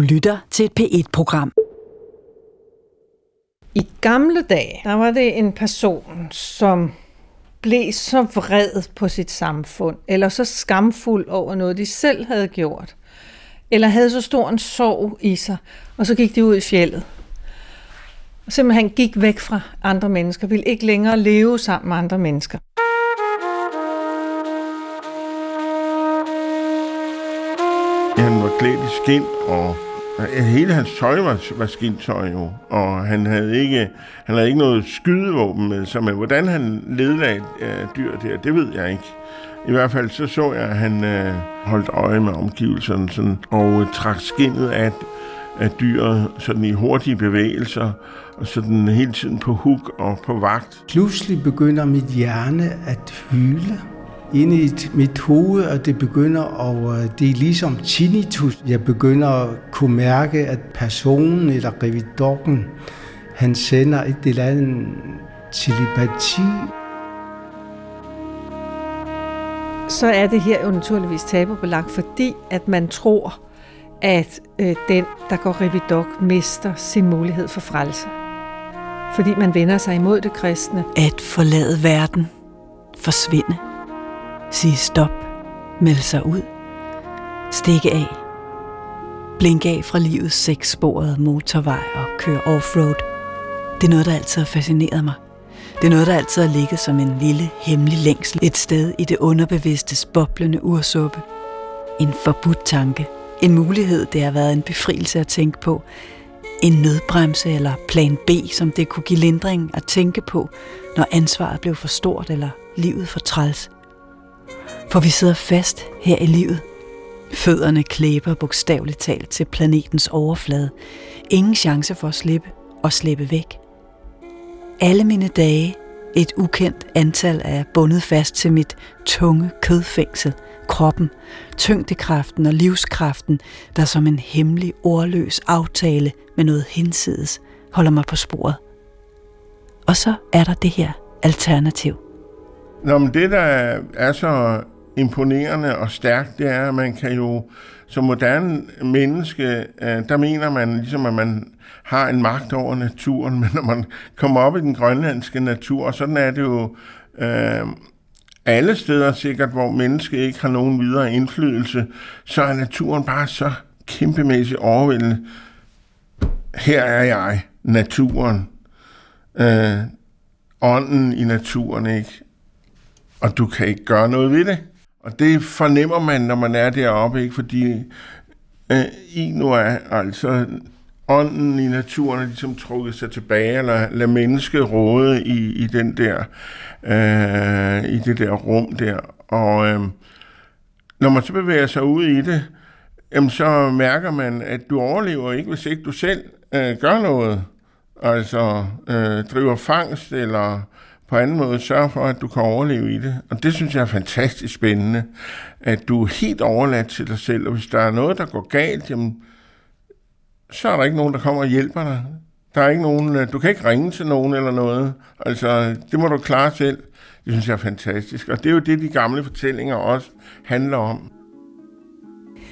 Du lytter til et P1-program. I gamle dage, der var det en person, som blev så vred på sit samfund, eller så skamfuld over noget, de selv havde gjort, eller havde så stor en sorg i sig, og så gik de ud i fjellet. Og simpelthen gik væk fra andre mennesker, ville ikke længere leve sammen med andre mennesker. Han var klædt i skind, og hele hans tøj var, var skindtøj jo, og han havde ikke, han havde ikke noget skydevåben med sig, men hvordan han ledlagde øh, dyr der, det ved jeg ikke. I hvert fald så så jeg, at han øh, holdt øje med omgivelserne sådan, og øh, trak skindet af, af dyr sådan i hurtige bevægelser, og sådan hele tiden på huk og på vagt. Pludselig begynder mit hjerne at hyle inde i mit hoved, og det begynder at, det er ligesom tinnitus. Jeg begynder at kunne mærke, at personen eller revidokken, han sender et eller andet telepati. Så er det her jo naturligvis tabubelagt, fordi at man tror, at øh, den, der går revidok, mister sin mulighed for frelse. Fordi man vender sig imod det kristne. At forlade verden, forsvinde, sige stop, melde sig ud, stikke af, blinke af fra livets sekssporede motorvej og køre offroad. Det er noget, der altid har fascineret mig. Det er noget, der altid har ligget som en lille, hemmelig længsel et sted i det underbevidstes boblende ursuppe. En forbudt tanke. En mulighed, det har været en befrielse at tænke på. En nødbremse eller plan B, som det kunne give lindring at tænke på, når ansvaret blev for stort eller livet for træls. For vi sidder fast her i livet. Fødderne klæber bogstaveligt talt til planetens overflade. Ingen chance for at slippe og slippe væk. Alle mine dage, et ukendt antal er bundet fast til mit tunge kødfængsel, kroppen, tyngdekraften og livskraften, der som en hemmelig ordløs aftale med noget hinsides holder mig på sporet. Og så er der det her alternativ. Nå, men det, der er så imponerende og stærkt, det er, at man kan jo som moderne menneske, øh, der mener man ligesom, at man har en magt over naturen, men når man kommer op i den grønlandske natur, og sådan er det jo øh, alle steder sikkert, hvor mennesket ikke har nogen videre indflydelse, så er naturen bare så kæmpemæssigt overvældende. Her er jeg, naturen. Øh, ånden i naturen, ikke? Og du kan ikke gøre noget ved det. Og det fornemmer man, når man er deroppe, ikke? fordi øh, i nu er altså ånden i naturen er ligesom trukket sig tilbage, eller lade mennesket råde i, i den der, øh, i det der rum der. Og øh, når man så bevæger sig ud i det, jamen, så mærker man, at du overlever ikke, hvis ikke du selv øh, gør noget. Altså øh, driver fangst, eller på anden måde sørge for, at du kan overleve i det. Og det synes jeg er fantastisk spændende, at du er helt overladt til dig selv, og hvis der er noget, der går galt, jamen, så er der ikke nogen, der kommer og hjælper dig. Der er ikke nogen, øh, du kan ikke ringe til nogen eller noget. Altså, det må du klare selv. Det synes jeg er fantastisk. Og det er jo det, de gamle fortællinger også handler om.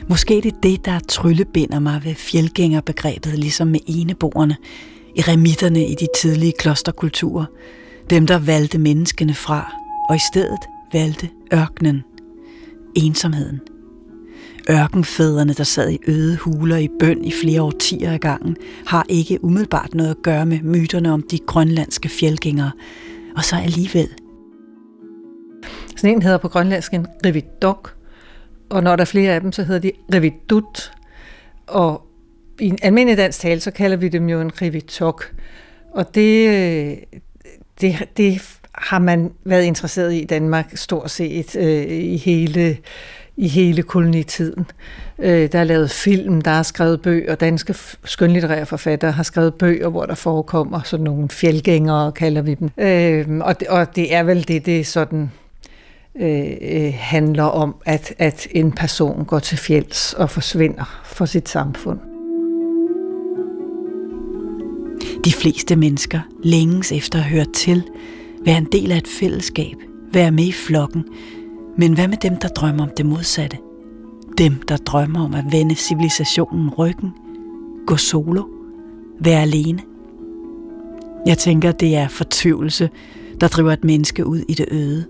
Måske det er det, der tryllebinder mig ved fjeldgængerbegrebet, ligesom med eneboerne, i remitterne i de tidlige klosterkulturer. Dem, der valgte menneskene fra, og i stedet valgte ørkenen, ensomheden. Ørkenfædrene, der sad i øde huler i bøn i flere årtier ad gangen, har ikke umiddelbart noget at gøre med myterne om de grønlandske fjeldgængere. Og så alligevel. Sådan en hedder på grønlandsk en revidok, og når der er flere af dem, så hedder de revidut. Og i en almindelig dansk tale, så kalder vi dem jo en revitok. Og det, det, det har man været interesseret i i Danmark stort set øh, i hele i hele kolonitiden. Øh, der er lavet film, der er skrevet bøger, danske skønlitterære forfattere har skrevet bøger, hvor der forekommer sådan nogle fjeldgængere, kalder vi dem. Øh, og, det, og det er vel det, det sådan øh, øh handler om, at, at en person går til fjelds og forsvinder for sit samfund. De fleste mennesker længes efter at høre til, være en del af et fællesskab, være med i flokken. Men hvad med dem, der drømmer om det modsatte? Dem, der drømmer om at vende civilisationen ryggen, gå solo, være alene. Jeg tænker, det er fortvivlelse, der driver et menneske ud i det øde.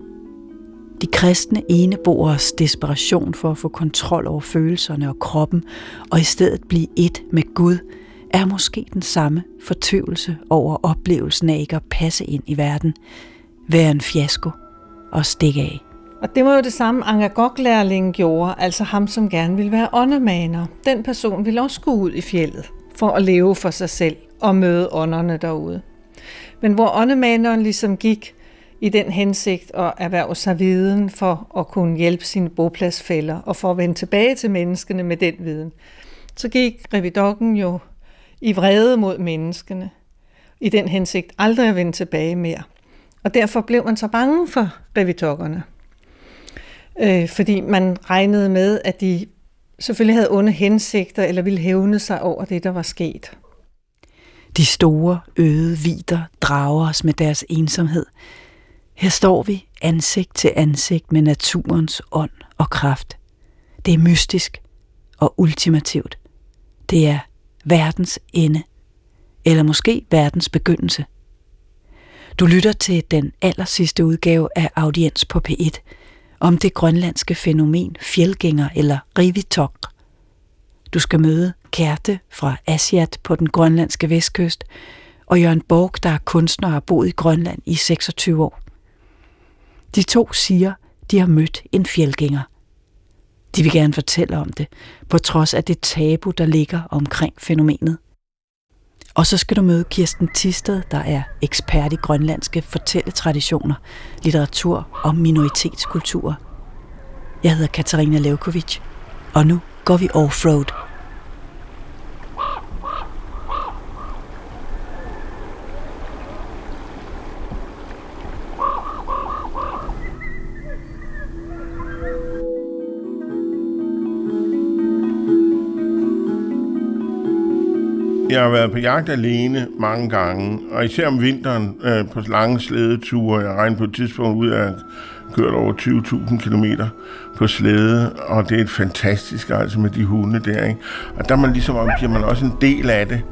De kristne eneboers desperation for at få kontrol over følelserne og kroppen, og i stedet blive et med Gud, er måske den samme fortvivlelse over oplevelsen af ikke at passe ind i verden, være en fiasko og stikke af. Og det var jo det samme Angagok-lærlingen gjorde, altså ham, som gerne ville være åndemaner. Den person ville også gå ud i fjellet for at leve for sig selv og møde ånderne derude. Men hvor åndemaneren ligesom gik i den hensigt at erhverve sig viden for at kunne hjælpe sine bopladsfælder og for at vende tilbage til menneskene med den viden, så gik revidokken jo i vrede mod menneskene, i den hensigt aldrig at vende tilbage mere. Og derfor blev man så bange for revitokkerne, øh, fordi man regnede med, at de selvfølgelig havde onde hensigter eller ville hævne sig over det, der var sket. De store, øde vider drager os med deres ensomhed. Her står vi ansigt til ansigt med naturens ånd og kraft. Det er mystisk og ultimativt. Det er verdens ende, eller måske verdens begyndelse. Du lytter til den aller sidste udgave af Audiens på P1, om det grønlandske fænomen fjeldgænger eller rivitok. Du skal møde Kærte fra Asiat på den grønlandske vestkyst, og Jørgen Borg, der er kunstner og har boet i Grønland i 26 år. De to siger, de har mødt en fjeldgænger. De vil gerne fortælle om det, på trods af det tabu, der ligger omkring fænomenet. Og så skal du møde Kirsten Tisted, der er ekspert i grønlandske fortælletraditioner, litteratur og minoritetskultur. Jeg hedder Katarina Levkovic, og nu går vi offroad. Jeg har været på jagt alene mange gange, og især om vinteren øh, på lange slædeture. Jeg regner på et tidspunkt ud af at kørt over 20.000 km på slæde, og det er et fantastisk altså med de hunde der. Ikke? Og der man ligesom bliver man også en del af det.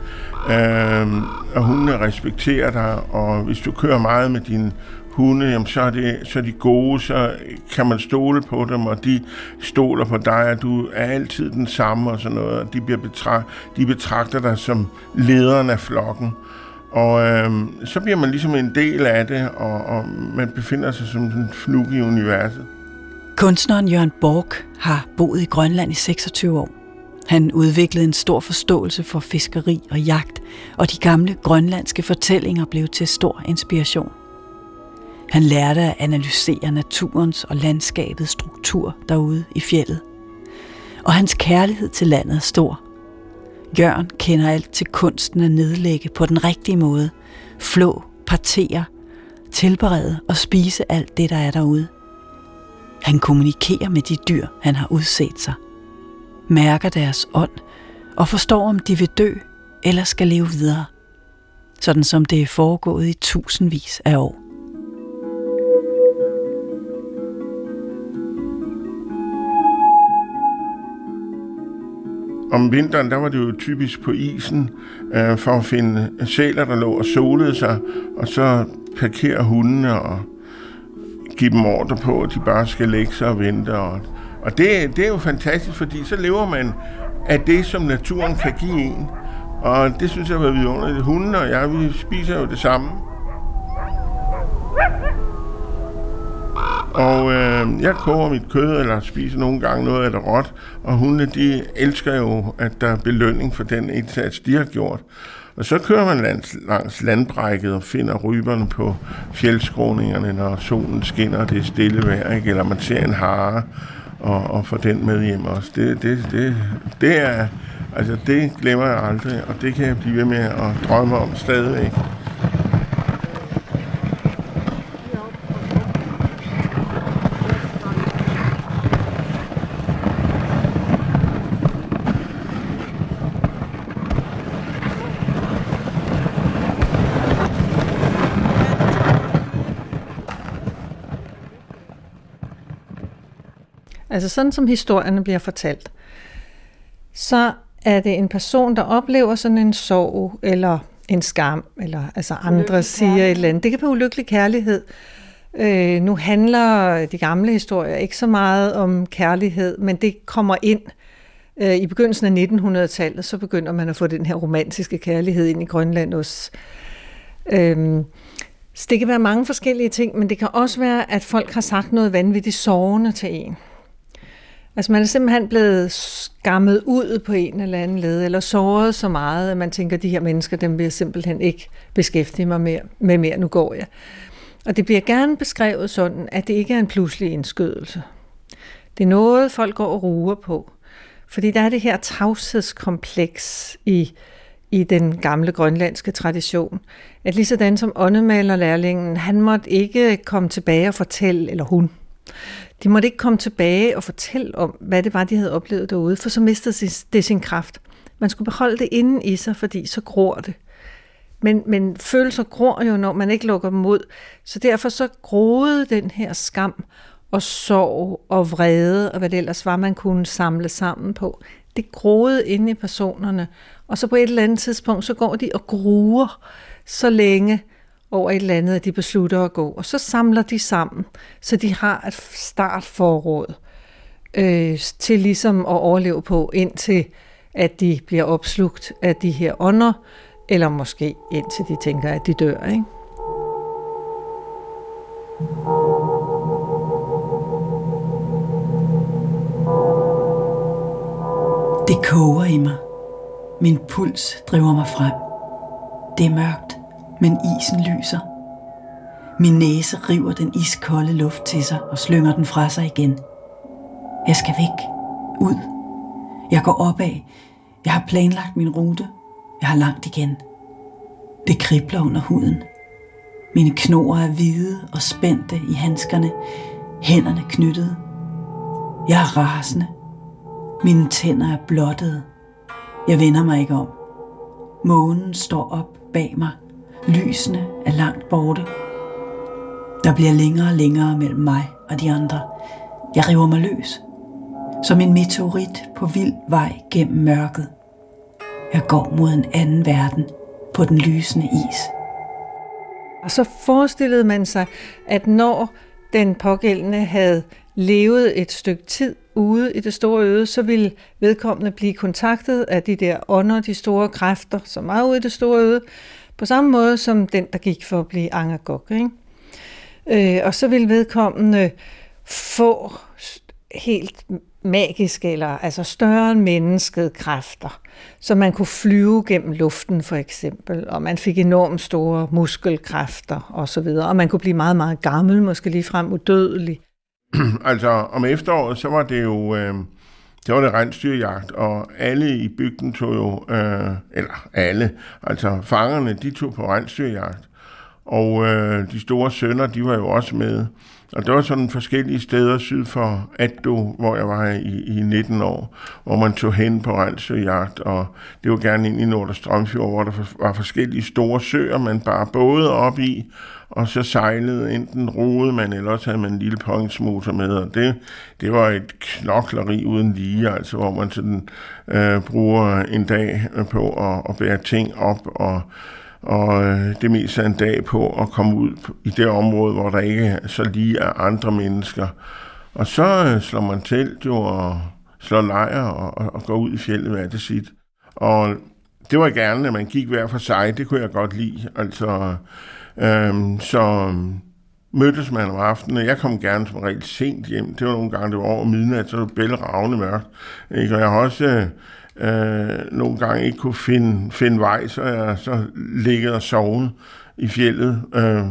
Øh, og hundene respekterer dig, og hvis du kører meget med din hunde, jamen, så, er det, så er de gode, så kan man stole på dem, og de stoler på dig, og du er altid den samme og sådan noget, og de, bliver betragt, de betragter dig som lederen af flokken. Og øh, så bliver man ligesom en del af det, og, og man befinder sig som en fnug i universet. Kunstneren Jørgen Borg har boet i Grønland i 26 år. Han udviklede en stor forståelse for fiskeri og jagt, og de gamle grønlandske fortællinger blev til stor inspiration. Han lærte at analysere naturens og landskabets struktur derude i fjellet. Og hans kærlighed til landet er stor. Jørgen kender alt til kunsten at nedlægge på den rigtige måde, flå, partere, tilberede og spise alt det, der er derude. Han kommunikerer med de dyr, han har udset sig, mærker deres ånd og forstår, om de vil dø eller skal leve videre, sådan som det er foregået i tusindvis af år. Om vinteren, der var det jo typisk på isen, øh, for at finde sæler, der lå og solede sig, og så parkere hundene og give dem ordre på, at de bare skal lægge sig og vente. Og, og det, det er jo fantastisk, fordi så lever man af det, som naturen kan give en. Og det synes jeg var vidunderligt. Hunden og jeg, vi spiser jo det samme. Og øh, jeg koger mit kød, eller spiser nogle gange noget af det råt, og hunde, de elsker jo, at der er belønning for den indsats, de har gjort. Og så kører man langs, langs landbrækket og finder ryberne på fjeldskråningerne, når solen skinner, og det er stille vejr, ikke? eller man ser en hare og, og får den med hjem også. Det, det, det, det er, altså det glemmer jeg aldrig, og det kan jeg blive ved med at drømme om stadigvæk. Altså sådan som historierne bliver fortalt, så er det en person, der oplever sådan en sorg, eller en skam, eller altså andre siger et eller andet. Det kan være ulykkelig kærlighed. Øh, nu handler de gamle historier ikke så meget om kærlighed, men det kommer ind. Øh, I begyndelsen af 1900-tallet, så begynder man at få den her romantiske kærlighed ind i Grønland også. Øh, så det kan være mange forskellige ting, men det kan også være, at folk har sagt noget vanvittigt sårende til en. Altså man er simpelthen blevet skammet ud på en eller anden led, eller såret så meget, at man tænker, at de her mennesker, dem vil jeg simpelthen ikke beskæftige mig mere, med mere, nu går jeg. Og det bliver gerne beskrevet sådan, at det ikke er en pludselig indskydelse. Det er noget, folk går og ruer på. Fordi der er det her tavshedskompleks i, i den gamle grønlandske tradition. At lige sådan som åndemalerlærlingen, han måtte ikke komme tilbage og fortælle, eller hun, de måtte ikke komme tilbage og fortælle om, hvad det var, de havde oplevet derude, for så mistede det sin kraft. Man skulle beholde det inde i sig, fordi så gror det. Men, men følelser gror jo, når man ikke lukker dem ud. Så derfor så groede den her skam og sorg og vrede, og hvad det ellers var, man kunne samle sammen på. Det groede inde i personerne. Og så på et eller andet tidspunkt, så går de og gruer så længe, over et eller andet, at de beslutter at gå. Og så samler de sammen, så de har et startforråd øh, til ligesom at overleve på, indtil at de bliver opslugt af de her ånder, eller måske indtil de tænker, at de dør. Ikke? Det koger i mig. Min puls driver mig frem. Det er mørkt men isen lyser. Min næse river den iskolde luft til sig og slynger den fra sig igen. Jeg skal væk. Ud. Jeg går opad. Jeg har planlagt min rute. Jeg har langt igen. Det kribler under huden. Mine knoer er hvide og spændte i handskerne. Hænderne knyttede. Jeg er rasende. Mine tænder er blottede. Jeg vender mig ikke om. Månen står op bag mig Lysene er langt borte. Der bliver længere og længere mellem mig og de andre. Jeg river mig løs. Som en meteorit på vild vej gennem mørket. Jeg går mod en anden verden på den lysende is. Og så forestillede man sig, at når den pågældende havde levet et stykke tid ude i det store øde, så ville vedkommende blive kontaktet af de der ånder, de store kræfter, som er ude i det store øde, på samme måde som den, der gik for at blive angagok. Ikke? Øh, og så vil vedkommende få helt magiske, eller altså større end mennesket kræfter, så man kunne flyve gennem luften for eksempel, og man fik enormt store muskelkræfter og så videre, og man kunne blive meget, meget gammel, måske lige frem udødelig. altså om efteråret, så var det jo, øh, det var det rensdyrjagt, og alle i bygden tog jo, øh, eller alle, altså fangerne, de tog på rensdyrjagt. Og øh, de store sønner, de var jo også med. Og der var sådan forskellige steder syd for Addo, hvor jeg var i, i 19 år, hvor man tog hen på rensdyrjagt, og det var gerne ind i Nordstrømfjord, hvor der var forskellige store søer, man bare både op i, og så sejlede enten roede man, eller også havde man en lille pongsmotor med, og det, det var et knokleri uden lige, altså hvor man sådan øh, bruger en dag øh, på at, at bære ting op, og, og øh, det meste af en dag på at komme ud i det område, hvor der ikke så lige er andre mennesker. Og så øh, slår man telt jo, og slår lejr og, og, og går ud i fjellet hvad det sit. Og det var gerne, at man gik hver for sig, det kunne jeg godt lide. Altså, Øhm, så øhm, mødtes man om aftenen, jeg kom gerne som regel sent hjem. Det var nogle gange, det var over midnat, så var det bælragende mørkt. Ikke? Og jeg har også øh, nogle gange ikke kunne finde, finde vej, så jeg så ligget og sovet i fjellet, øh,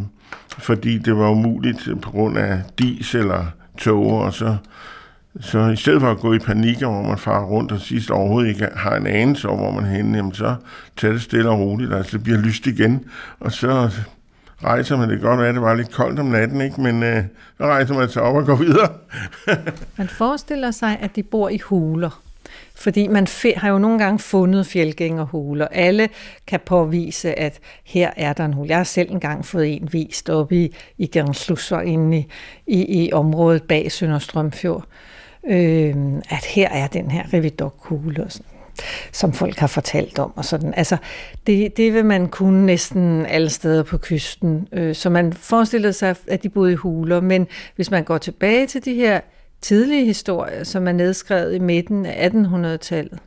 fordi det var umuligt på grund af dis eller tog, og så så i stedet for at gå i panik, hvor man farer rundt og sidst overhovedet ikke har en anelse om, hvor man er henne, jamen så tager det stille og roligt, altså det bliver lyst igen, og så rejser man. Det godt være, at det var lidt koldt om natten, ikke? men øh, så rejser man sig op og går videre. man forestiller sig, at de bor i huler. Fordi man har jo nogle gange fundet fjeldgængerhuler. Alle kan påvise, at her er der en hul. Jeg har selv engang fået en vist op i, i Gernslusser inde i, i, i området bag Sønderstrømfjord. Øh, at her er den her revidokhule som folk har fortalt om og sådan. Altså, det, det vil man kunne næsten alle steder på kysten. Øh, så man forestillede sig, at de boede i huler, men hvis man går tilbage til de her tidlige historier, som er nedskrevet i midten af 1800-tallet,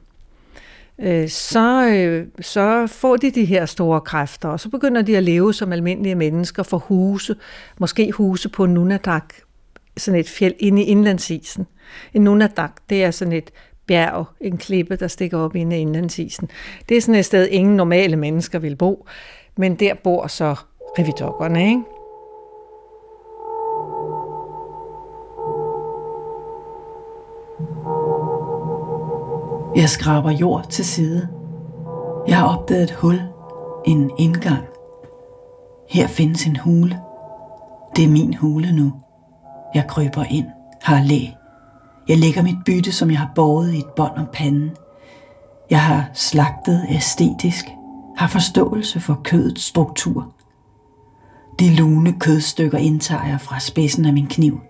øh, så, øh, så får de de her store kræfter, og så begynder de at leve som almindelige mennesker for huse, måske huse på Nunatak, sådan et fjeld inde i indlandsisen. En Nunatak, det er sådan et bjerg, en klippe, der stikker op inde i indlandsisen. Det er sådan et sted, ingen normale mennesker vil bo, men der bor så revidokkerne, ikke? Jeg skraber jord til side. Jeg har opdaget et hul, en indgang. Her findes en hule. Det er min hule nu. Jeg kryber ind, har læ. Jeg lægger mit bytte, som jeg har båret i et bånd om panden. Jeg har slagtet æstetisk, har forståelse for kødets struktur. De lune kødstykker indtager jeg fra spidsen af min kniv.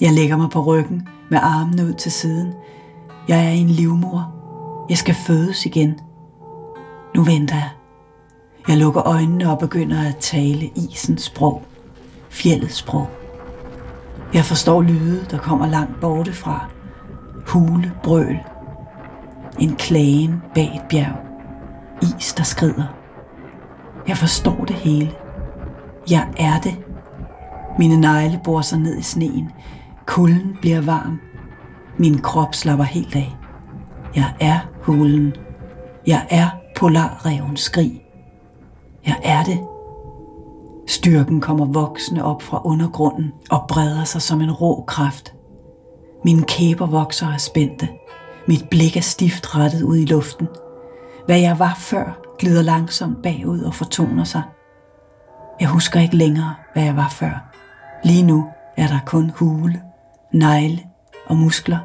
Jeg lægger mig på ryggen med armene ud til siden. Jeg er en livmor. Jeg skal fødes igen. Nu venter jeg. Jeg lukker øjnene og begynder at tale isens sprog. Fjellets sprog. Jeg forstår lyde, der kommer langt borte fra. Hule, brøl. En klagen bag et bjerg. Is, der skrider. Jeg forstår det hele. Jeg er det. Mine negle bor sig ned i sneen. Kulden bliver varm. Min krop slapper helt af. Jeg er hulen. Jeg er polarrevens skrig. Jeg er det. Styrken kommer voksende op fra undergrunden og breder sig som en rå kraft. Mine kæber vokser og er spændte. Mit blik er stift rettet ud i luften. Hvad jeg var før, glider langsomt bagud og fortoner sig. Jeg husker ikke længere, hvad jeg var før. Lige nu er der kun hule, negle og muskler.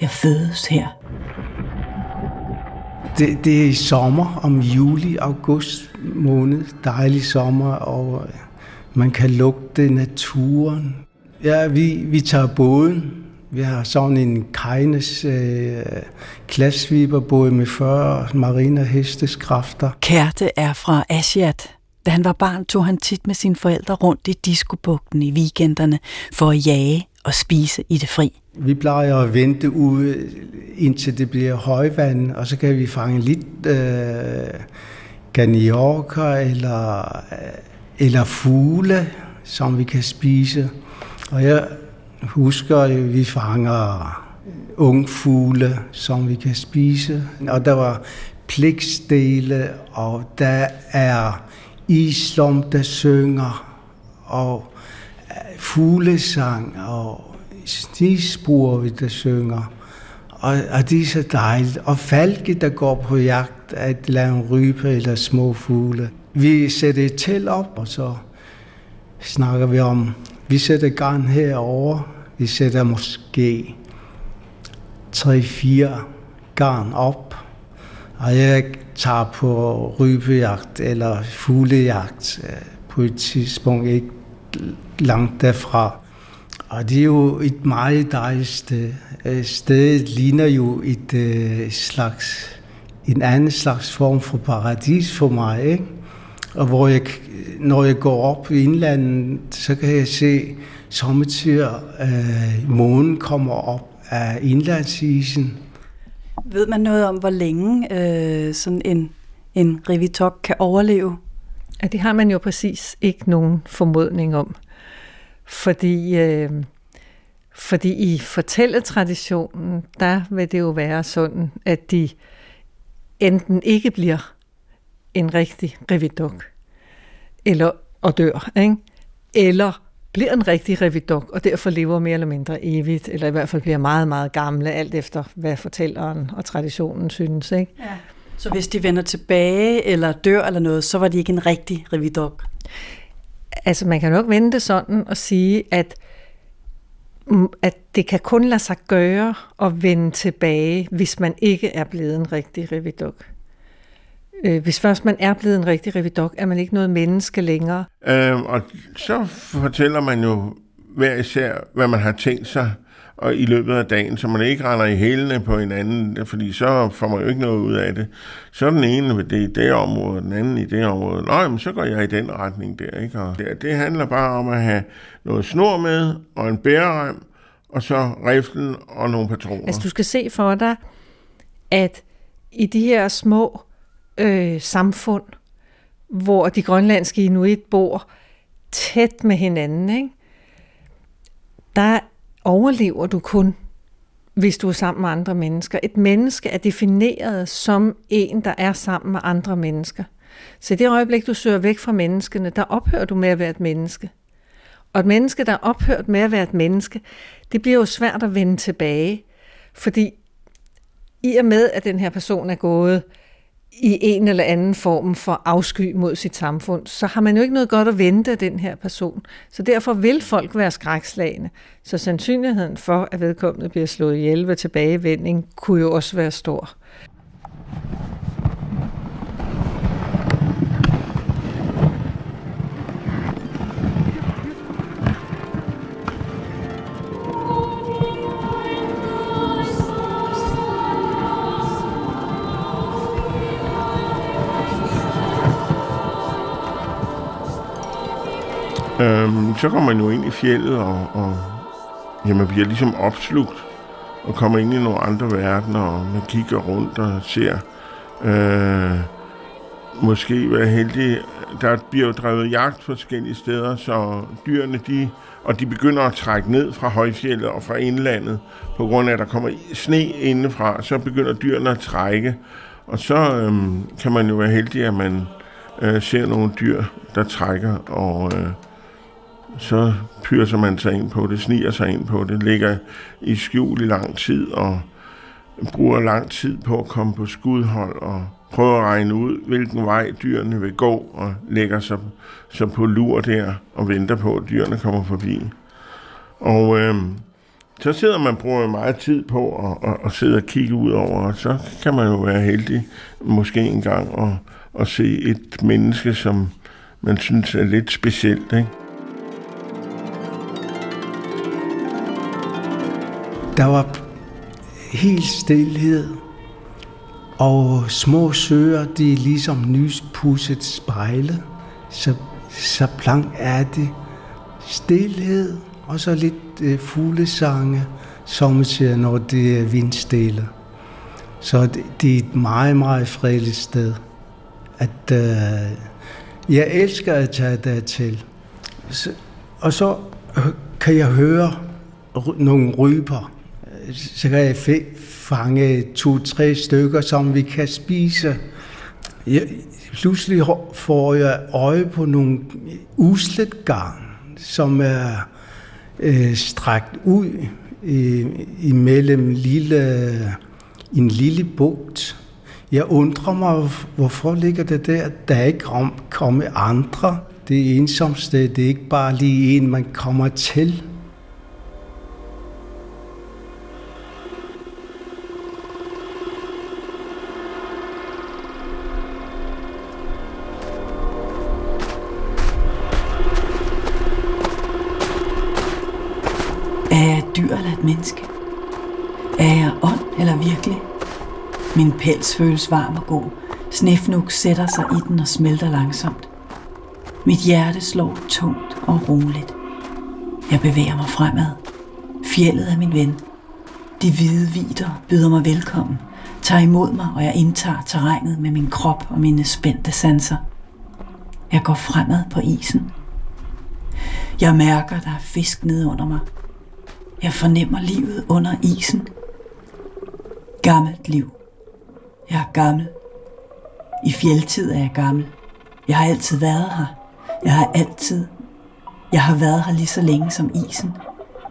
Jeg fødes her. Det, det er i sommer, om juli, august måned. Dejlig sommer, og øh, man kan lugte naturen. Ja, vi, vi tager båden. Vi har sådan en kajnes øh, klasviberbåd med 40 marine hesteskræfter. Kærte er fra Asiat. Da han var barn, tog han tit med sine forældre rundt i diskobugten i weekenderne for at jage og spise i det fri. Vi plejer at vente ude, indtil det bliver højvand, og så kan vi fange lidt øh, ganiorker eller, øh, eller fugle, som vi kan spise. Og jeg husker, at vi fanger ungfugle, som vi kan spise. Og der var pligtstele, og der er islom, der synger, og øh, fuglesang, og snisspor, der synger. Og, og det er så dejligt. Og falke, der går på jagt, at lave en rype eller små fugle. Vi sætter et telt op, og så snakker vi om, vi sætter garn herover. Vi sætter måske 3-4 garn op. Og jeg tager på rybejagt eller fuglejagt øh, på et tidspunkt ikke langt derfra. Og det er jo et meget dejligt sted. Øh, stedet ligner jo et øh, slags, en anden slags form for paradis for mig. Ikke? Og hvor jeg, når jeg går op i indlandet, så kan jeg se sommetider, øh, månen kommer op af indlandsisen. Ved man noget om, hvor længe øh, sådan en, en rivitok kan overleve? Ja, det har man jo præcis ikke nogen formodning om. Fordi, øh, fordi i fortælletraditionen, der vil det jo være sådan, at de enten ikke bliver en rigtig revidok, eller og dør, ikke? eller bliver en rigtig revidok, og derfor lever mere eller mindre evigt, eller i hvert fald bliver meget, meget gamle, alt efter hvad fortælleren og traditionen synes. Ikke? Ja. Så hvis de vender tilbage, eller dør eller noget, så var de ikke en rigtig revidok? Altså man kan nok vende det sådan og sige, at, mm, at det kan kun lade sig gøre at vende tilbage, hvis man ikke er blevet en rigtig revidok. Øh, hvis først man er blevet en rigtig revidok, er man ikke noget menneske længere. Øh, og så fortæller man jo hver især, hvad man har tænkt sig og i løbet af dagen, så man ikke render i hælene på hinanden, fordi så får man jo ikke noget ud af det. Så den ene ved det i det område, den anden i det område. Nå, men så går jeg i den retning der, ikke? Og det, det handler bare om at have noget snor med, og en bærerem, og så riflen og nogle patroner. Altså du skal se for dig, at i de her små øh, samfund, hvor de grønlandske inuit bor tæt med hinanden, ikke? der overlever du kun, hvis du er sammen med andre mennesker. Et menneske er defineret som en, der er sammen med andre mennesker. Så i det øjeblik, du søger væk fra menneskene, der ophører du med at være et menneske. Og et menneske, der er ophørt med at være et menneske, det bliver jo svært at vende tilbage. Fordi i og med, at den her person er gået i en eller anden form for afsky mod sit samfund, så har man jo ikke noget godt at vente af den her person. Så derfor vil folk være skrækslagende. Så sandsynligheden for, at vedkommende bliver slået ihjel ved tilbagevending, kunne jo også være stor. Øhm, så kommer man jo ind i fjellet, og, og ja, man bliver ligesom opslugt og kommer ind i nogle andre verdener, og man kigger rundt og ser øh, måske være heldig. Der bliver jo drevet jagt forskellige steder, så dyrene de, og de begynder at trække ned fra højfjellet og fra indlandet, på grund af, at der kommer sne indefra, så begynder dyrene at trække, og så øh, kan man jo være heldig, at man øh, ser nogle dyr, der trækker, og øh, så pyrser man sig ind på det, sniger sig ind på det, ligger i skjul i lang tid og bruger lang tid på at komme på skudhold og prøver at regne ud, hvilken vej dyrene vil gå og lægger sig så på lur der og venter på, at dyrene kommer forbi. Og øh, så sidder man bruger meget tid på at, at, at sidde og kigge ud over, og så kan man jo være heldig måske en gang at, at se et menneske, som man synes er lidt specielt. Ikke? Der var helt stillhed, og små søer, de er ligesom nyspudset spejle. Så, så plank er det Stilhed, og så lidt øh, fuglesange, som siger, når det er vindstille. Så det, det er et meget, meget fredeligt sted. At, øh, jeg elsker at tage dertil. Så, og så øh, kan jeg høre nogle ryber så kan jeg fange to-tre stykker, som vi kan spise. Jeg, pludselig får jeg øje på nogle uslet garn, som er øh, strakt ud øh, imellem lille, en lille bugt. Jeg undrer mig, hvorfor ligger det der? Der er ikke kommet andre. Det er ensomste, det er ikke bare lige en, man kommer til. Dyr eller et menneske? Er jeg ånd eller virkelig? Min pels føles varm og god. Snefnuk sætter sig i den og smelter langsomt. Mit hjerte slår tungt og roligt. Jeg bevæger mig fremad. Fjellet er min ven. De hvide vider byder mig velkommen, tager imod mig, og jeg indtager terrænet med min krop og mine spændte sanser. Jeg går fremad på isen. Jeg mærker, der er fisk nede under mig. Jeg fornemmer livet under isen. Gammelt liv. Jeg er gammel. I fjeldtid er jeg gammel. Jeg har altid været her. Jeg har altid. Jeg har været her lige så længe som isen,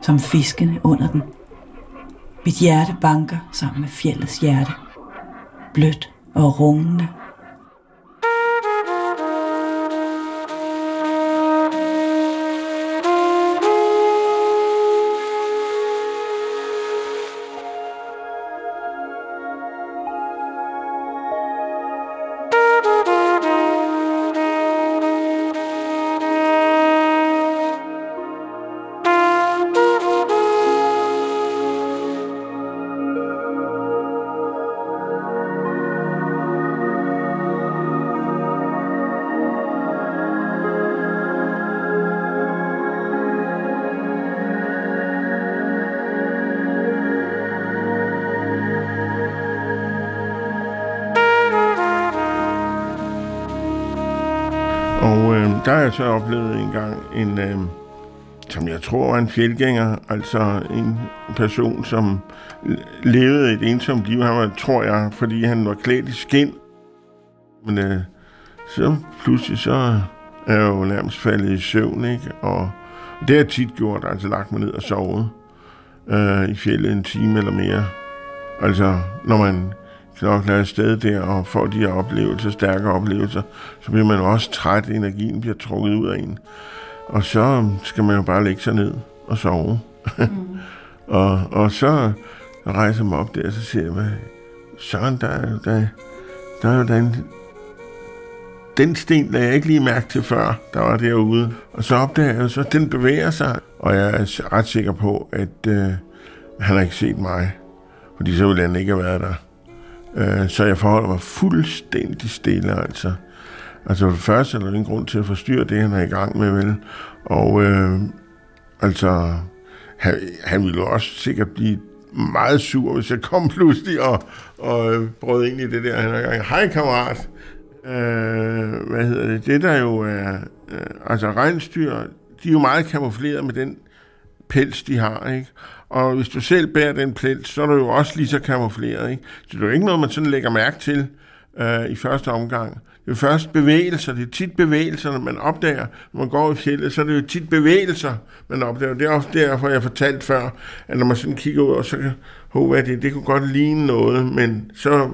som fiskene under den. Mit hjerte banker sammen med fjellets hjerte. Blødt og rungende har jeg så oplevet en gang en, øh, som jeg tror var en fjeldgænger, altså en person, som levede et ensomt liv. Han var, tror jeg, fordi han var klædt i skin. Men øh, så pludselig så er jeg jo nærmest faldet i søvn, ikke? Og det har jeg tit gjort, altså lagt mig ned og sovet øh, i fjellet en time eller mere. Altså, når man knokler afsted der og får de her oplevelser, stærke oplevelser, så bliver man også træt, energien bliver trukket ud af en. Og så skal man jo bare lægge sig ned og sove. Mm. og, og så rejser mig op der, og så siger jeg, Søren, der, der, der er jo den, den sten, der jeg ikke lige mærke til før, der var derude. Og så opdager jeg så, at den bevæger sig, og jeg er ret sikker på, at øh, han har ikke set mig, fordi så ville han ikke have været der. Øh, så jeg forholder mig fuldstændig stille, altså. Altså for det første er der ingen grund til at forstyrre det, han er i gang med, vel? Og øh, altså, han, han ville også sikkert blive meget sur, hvis jeg kom pludselig og, og øh, brød ind i det der. Han er gang, hej kammerat. Øh, hvad hedder det? Det der jo er, øh, altså regnstyr, de er jo meget kamufleret med den pels, de har, ikke? Og hvis du selv bærer den plet, så er du jo også lige så kamufleret, ikke? Så det er jo ikke noget, man sådan lægger mærke til øh, i første omgang. Det er først bevægelser, det er tit bevægelser, man opdager, når man går i fjellet, så er det jo tit bevægelser, man opdager. Det er også derfor, jeg fortalte fortalt før, at når man sådan kigger ud, og så kan, hvad det, det kunne godt ligne noget, men så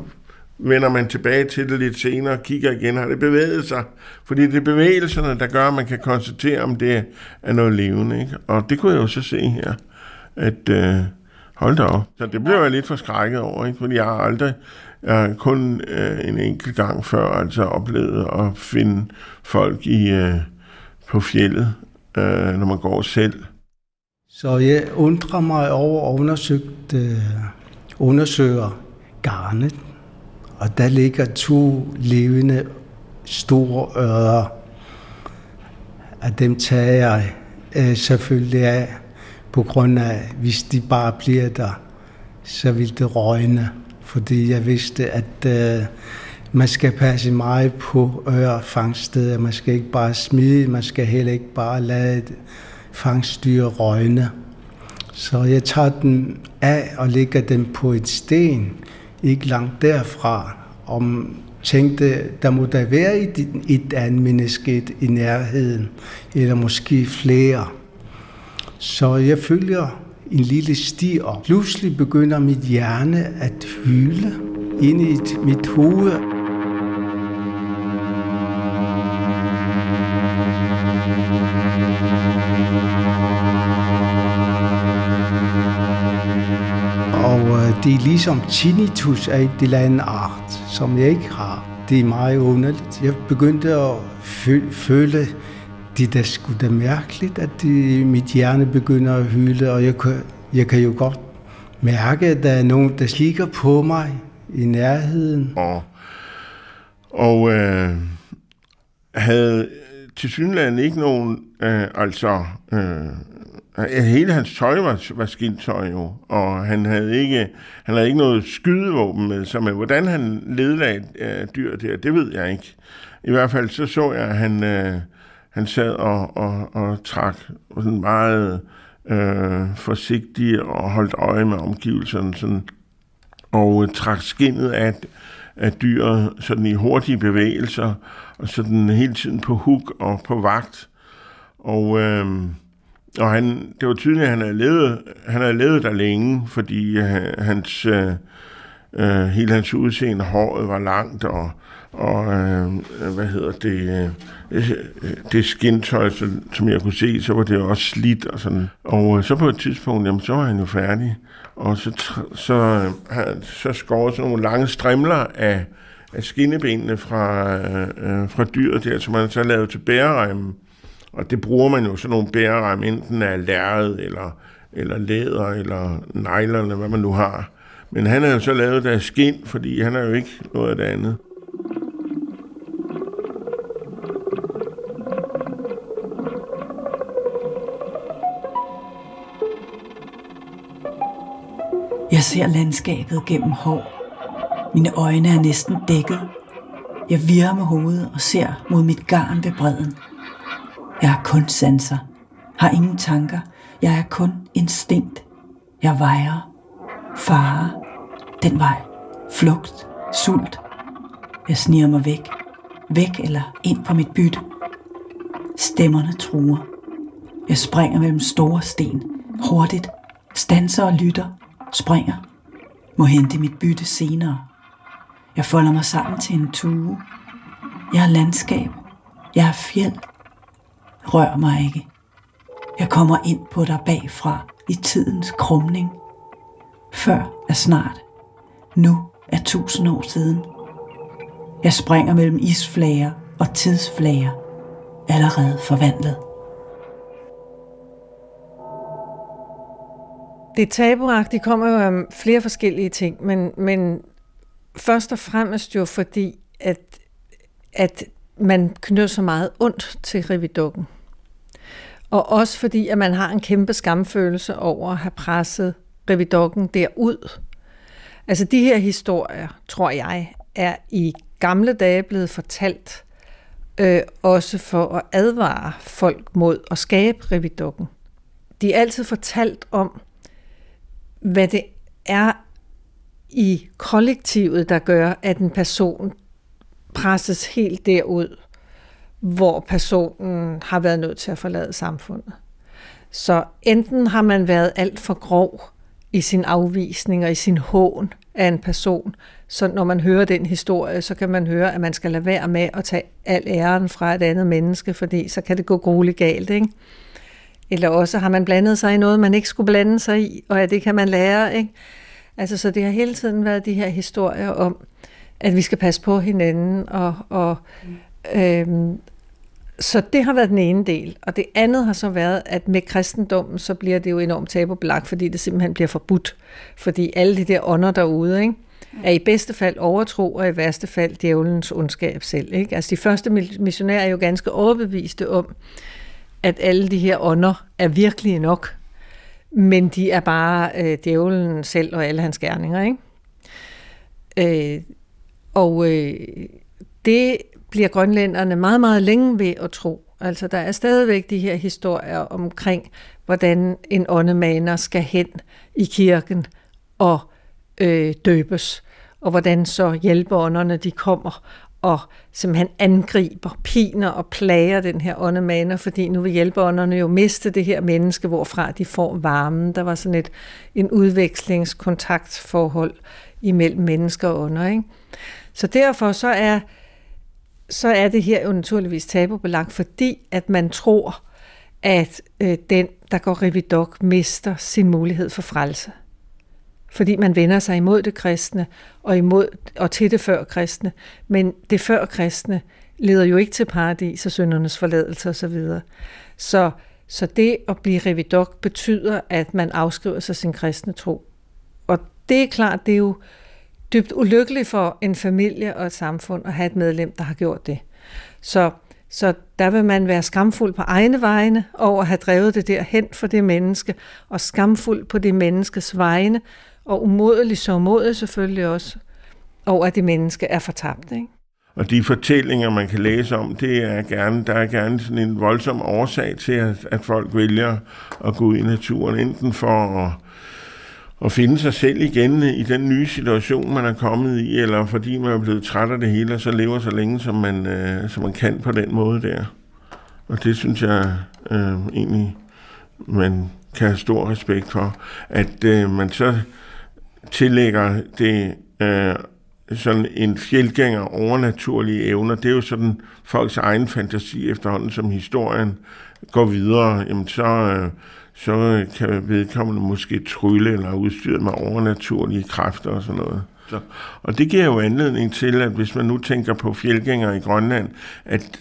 vender man tilbage til det lidt senere og kigger igen, har det bevæget sig? Fordi det er bevægelserne, der gør, at man kan konstatere, om det er noget levende. Ikke? Og det kunne jeg jo så se her, at øh, hold da op. Så det blev jeg lidt forskrækket over, ikke? fordi jeg har aldrig, jeg har kun øh, en enkelt gang før altså oplevet at finde folk i, øh, på fjellet, øh, når man går selv. Så jeg undrer mig over at undersøgt, øh, undersøger garnet, og der ligger to levende store ører. Af dem tager jeg øh, selvfølgelig af, på grund af, hvis de bare bliver der, så vil det røgne. Fordi jeg vidste, at øh, man skal passe meget på ørefangsteder. Man skal ikke bare smide, man skal heller ikke bare lade fangstyr røgne. Så jeg tager den af og lægger den på et sten, ikke langt derfra, om tænkte, der må der være et, et andet menneske i nærheden, eller måske flere. Så jeg følger en lille sti, og pludselig begynder mit hjerne at hyle ind i mit hoved. Øh, det er ligesom tinnitus af et eller andet art, som jeg ikke har. Det er meget underligt. Jeg begyndte at føle, det er sgu da mærkeligt, at det, mit hjerne begynder at hylde, og jeg kan, jeg kan jo godt mærke, at der er nogen, der kigger på mig i nærheden. Og, og øh, havde til synligheden ikke nogen, øh, altså, øh, Hele hans tøj var, var skindtøj jo, og han havde ikke, han havde ikke noget skydevåben med sig, men hvordan han ledlagde øh, dyr der, det ved jeg ikke. I hvert fald så så jeg, at han, Øh, han sad og, og, og trak sådan meget øh, forsigtig og holdt øje med omgivelserne, sådan, og øh, trak skinnet af, af dyret sådan i hurtige bevægelser, og sådan hele tiden på huk og på vagt. Og... øh, og han, det var tydeligt, at han havde levet, han havde levet der længe, fordi øh, hans, øh, øh hele hans udseende, håret var langt, og, og øh, hvad hedder det, øh, det skintøj, som jeg kunne se, så var det også slidt og sådan. Og øh, så på et tidspunkt, jamen, så var han jo færdig, og så, så, uh, så skåret sådan nogle lange strimler af, af skinnebenene fra, øh, øh fra dyret der, som man så lavede til bæreremmen. Og det bruger man jo sådan nogle bærerem, enten af lærred, eller, eller læder, eller negler, eller hvad man nu har. Men han har jo så lavet der skin, fordi han er jo ikke noget af det andet. Jeg ser landskabet gennem hår. Mine øjne er næsten dækket. Jeg virrer med hovedet og ser mod mit garn ved bredden. Jeg har kun sanser, har ingen tanker. Jeg er kun instinkt. Jeg vejer, fare, den vej, flugt, sult. Jeg sniger mig væk, væk eller ind på mit bytte. Stemmerne truer. Jeg springer mellem store sten, hurtigt, stanser og lytter, springer, må hente mit bytte senere. Jeg folder mig sammen til en tue. Jeg er landskab. Jeg er fjeld. Rør mig ikke. Jeg kommer ind på dig bagfra i tidens krumning. Før er snart. Nu er tusind år siden. Jeg springer mellem isflager og tidsflager. Allerede forvandlet. Det tabuagtige kommer jo af flere forskellige ting, men, men først og fremmest jo fordi, at, at man knytter så meget ondt til revidukken. Og også fordi, at man har en kæmpe skamfølelse over at have presset revidukken derud. Altså de her historier, tror jeg, er i gamle dage blevet fortalt, øh, også for at advare folk mod at skabe revidukken. De er altid fortalt om, hvad det er i kollektivet, der gør, at en person presses helt derud, hvor personen har været nødt til at forlade samfundet. Så enten har man været alt for grov i sin afvisning og i sin hån af en person, så når man hører den historie, så kan man høre, at man skal lade være med at tage al æren fra et andet menneske, fordi så kan det gå grueligt galt. Ikke? Eller også har man blandet sig i noget, man ikke skulle blande sig i, og at det kan man lære. Ikke? Altså, så det har hele tiden været de her historier om, at vi skal passe på hinanden. Og, og, øhm, så det har været den ene del. Og det andet har så været, at med kristendommen, så bliver det jo enormt tabubelagt, fordi det simpelthen bliver forbudt. Fordi alle de der ånder derude, ikke? er i bedste fald overtro, og i værste fald djævelens ondskab selv. Ikke? Altså de første missionærer er jo ganske overbeviste om, at alle de her ånder er virkelige nok, men de er bare øh, djævlen selv og alle hans gerninger. Ikke? Øh, og øh, det bliver grønlænderne meget, meget længe ved at tro. Altså der er stadigvæk de her historier omkring, hvordan en åndemaner skal hen i kirken og øh, døbes, og hvordan så hjælpeånderne de kommer og simpelthen angriber, piner og plager den her åndemaner, fordi nu vil hjælpeånderne jo miste det her menneske, hvorfra de får varmen. Der var sådan et en udvekslingskontaktforhold imellem mennesker og ånder. Ikke? Så derfor så er, så er det her jo naturligvis tabubelagt, fordi at man tror, at øh, den, der går revidok, mister sin mulighed for frelse fordi man vender sig imod det kristne og, imod, og til det før kristne. Men det før kristne leder jo ikke til paradis og syndernes forladelse osv. Så, så det at blive revidok betyder, at man afskriver sig sin kristne tro. Og det er klart, det er jo dybt ulykkeligt for en familie og et samfund at have et medlem, der har gjort det. Så, så der vil man være skamfuld på egne vegne over at have drevet det der hen for det menneske, og skamfuld på det menneskes vegne, og umodelig så umodig selvfølgelig også, over at det menneske er fortabt. Ikke? Og de fortællinger, man kan læse om, det er gerne, der er gerne sådan en voldsom årsag til, at, at folk vælger at gå ud i naturen, enten for at, at finde sig selv igen i den nye situation, man er kommet i, eller fordi man er blevet træt af det hele, og så lever så længe, som man, øh, som man kan på den måde der. Og det synes jeg øh, egentlig, man kan have stor respekt for, at øh, man så tillægger det øh, sådan en fjeldgænger overnaturlige evner. Det er jo sådan folks egen fantasi efterhånden, som historien går videre. Jamen så, øh, så kan vedkommende måske trylle eller udstyret med overnaturlige kræfter og sådan noget. Så, og det giver jo anledning til, at hvis man nu tænker på fjeldgængere i Grønland, at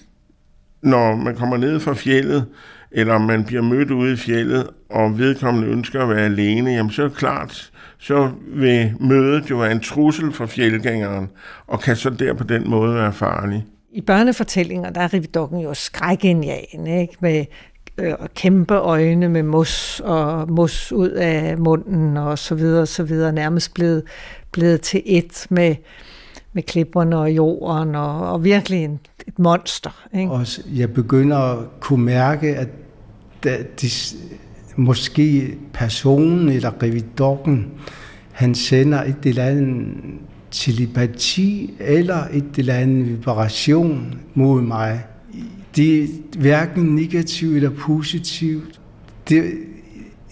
når man kommer ned fra fjellet, eller man bliver mødt ude i fjellet, og vedkommende ønsker at være alene, jamen så er det klart, så vil mødet jo være en trussel for fjeldgængeren, og kan så der på den måde være farlig. I børnefortællinger, der er Rividokken jo skrækindjagende, ikke? med øh, kæmpe øjne med mos og mos ud af munden og så videre og så videre, nærmest blevet, blevet til et med, med klipperne og jorden, og, og virkelig en, et monster. Ikke? Og jeg begynder at kunne mærke, at de, måske personen eller revidokken, han sender et eller andet telepati eller et eller andet vibration mod mig. Det er hverken negativt eller positivt. Det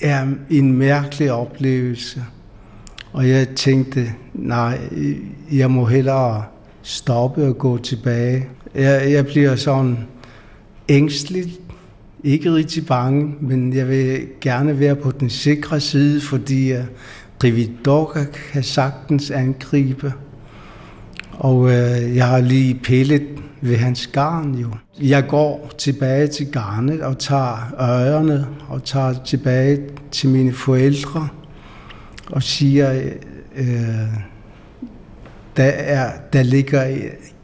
er en mærkelig oplevelse. Og jeg tænkte, nej, jeg må hellere stoppe og gå tilbage. Jeg, jeg bliver sådan ængstelig, ikke rigtig bange, men jeg vil gerne være på den sikre side, fordi Rividoka kan sagtens angribe. Og øh, jeg har lige pillet ved hans garn jo. Jeg går tilbage til garnet og tager ørerne og tager tilbage til mine forældre og siger, øh, der, er, der ligger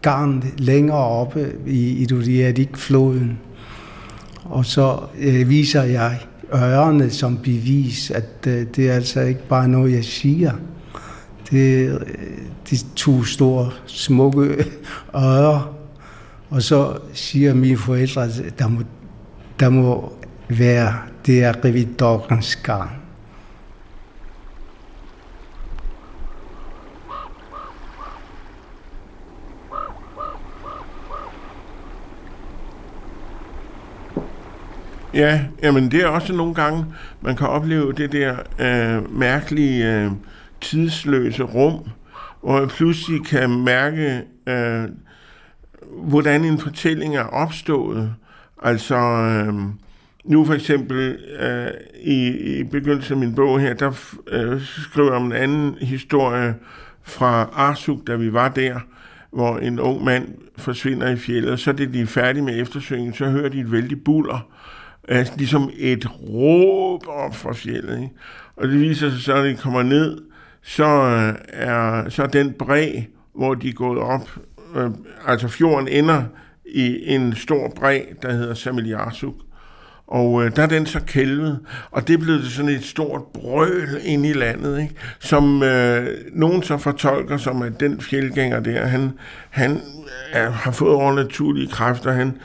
garn længere oppe i Idudiadik-floden. Og så øh, viser jeg ørerne som bevis, at øh, det er altså ikke bare noget, jeg siger. Det er de to store, smukke ører. Og så siger mine forældre, at der må, der må være, det er revidorens garn. Ja, jamen det er også nogle gange, man kan opleve det der øh, mærkelige, øh, tidsløse rum, hvor man pludselig kan mærke, øh, hvordan en fortælling er opstået. Altså, øh, nu for eksempel øh, i, i begyndelsen af min bog her, der øh, skriver jeg om en anden historie fra Arsuk, da vi var der, hvor en ung mand forsvinder i fjellet, så er det de er færdige med eftersøgningen, så hører de et vældig buller, altså ligesom et råb op fra fjellet. Ikke? Og det viser sig så, at de kommer ned, så øh, er så den bræ, hvor de er gået op, øh, altså fjorden ender i en stor bræ, der hedder Samiljarsuk. Og øh, der er den så kælvet, og det blev sådan et stort brøl ind i landet, ikke? som øh, nogen så fortolker som, at den fjeldgænger der, han, han er, har fået overnaturlige kræfter, han,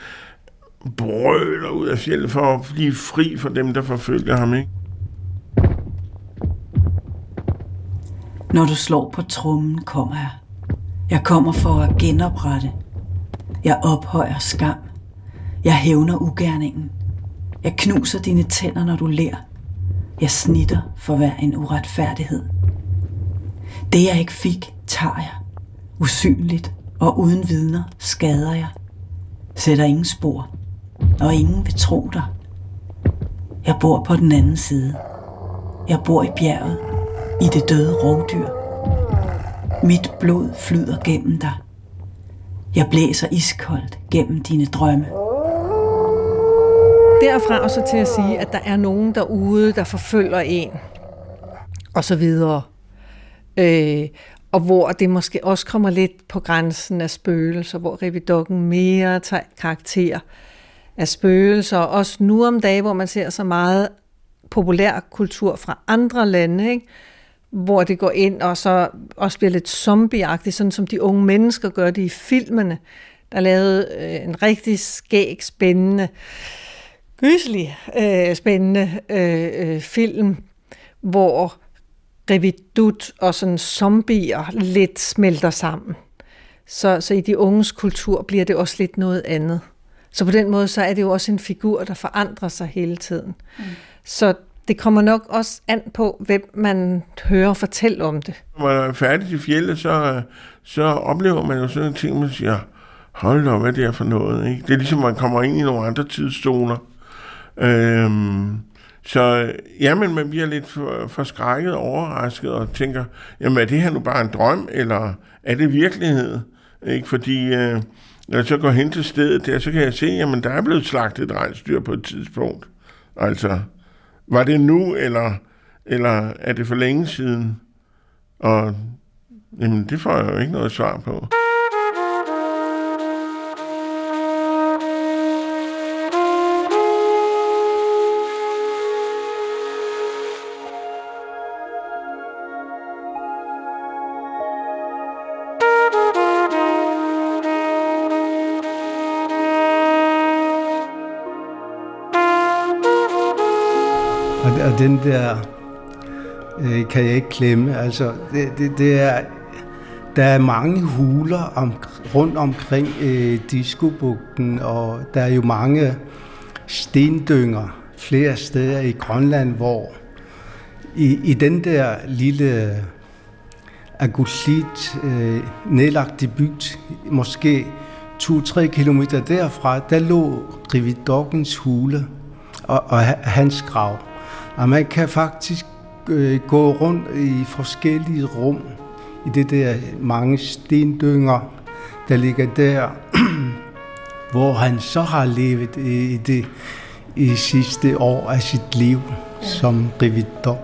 brøler ud af fjellet for at blive fri for dem, der forfølger ham, ikke? Når du slår på trummen, kommer jeg. Jeg kommer for at genoprette. Jeg ophøjer skam. Jeg hævner ugerningen. Jeg knuser dine tænder, når du ler. Jeg snitter for hver en uretfærdighed. Det jeg ikke fik, tager jeg. Usynligt og uden vidner skader jeg. Sætter ingen spor og ingen vil tro dig. Jeg bor på den anden side. Jeg bor i bjerget, i det døde rovdyr. Mit blod flyder gennem dig. Jeg blæser iskoldt gennem dine drømme. Derfra og så til at sige, at der er nogen derude, der forfølger en, og så videre. Øh, og hvor det måske også kommer lidt på grænsen af spøgelser, hvor Revidokken mere tager karakter af spøgelser, også nu om dagen, hvor man ser så meget populær kultur fra andre lande, ikke? hvor det går ind og så også bliver lidt zombieagtigt, sådan som de unge mennesker gør det i filmene. Der lavede øh, en rigtig skæg, spændende, gyselig øh, spændende øh, øh, film, hvor revidut og sådan zombier lidt smelter sammen. Så, så i de unges kultur bliver det også lidt noget andet. Så på den måde, så er det jo også en figur, der forandrer sig hele tiden. Mm. Så det kommer nok også an på, hvem man hører fortælle om det. Når man er færdig i fjellet, så, så oplever man jo sådan en ting, man siger, hold da, hvad det er for noget. Ikke? Det er ligesom, man kommer ind i nogle andre tidszoner. Øhm, så jamen, man bliver lidt for, forskrækket og overrasket og tænker, jamen er det her nu bare en drøm, eller er det virkelighed? Ikke? Fordi øh, når jeg så går hen til stedet der, så kan jeg se, jamen der er blevet slagtet et rensdyr på et tidspunkt. Altså, var det nu, eller, eller er det for længe siden? Og jamen, det får jeg jo ikke noget svar på. Den der øh, kan jeg ikke klemme. Altså, det, det, det er, der er mange huler om, rundt omkring øh, Diskobugten, og der er jo mange stendynger flere steder i Grønland, hvor i, i den der lille Agusit øh, nedlagte bygd, måske 2-3 kilometer derfra, der lå Rividokkens hule og, og hans grav. Og man kan faktisk øh, gå rundt i forskellige rum i det der mange stendynger, der ligger der, hvor han så har levet i det i sidste år af sit liv som revidor.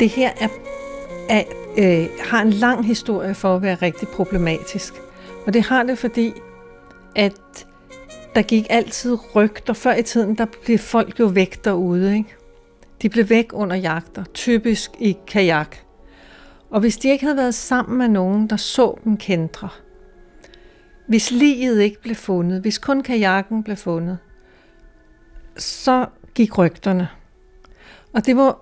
Det her er, er, øh, har en lang historie for at være rigtig problematisk. Og det har det, fordi at der gik altid rygter. Før i tiden, der blev folk jo væk derude. Ikke? De blev væk under jagter, typisk i kajak. Og hvis de ikke havde været sammen med nogen, der så dem kendre, hvis liget ikke blev fundet, hvis kun kajakken blev fundet, så gik rygterne. Og det var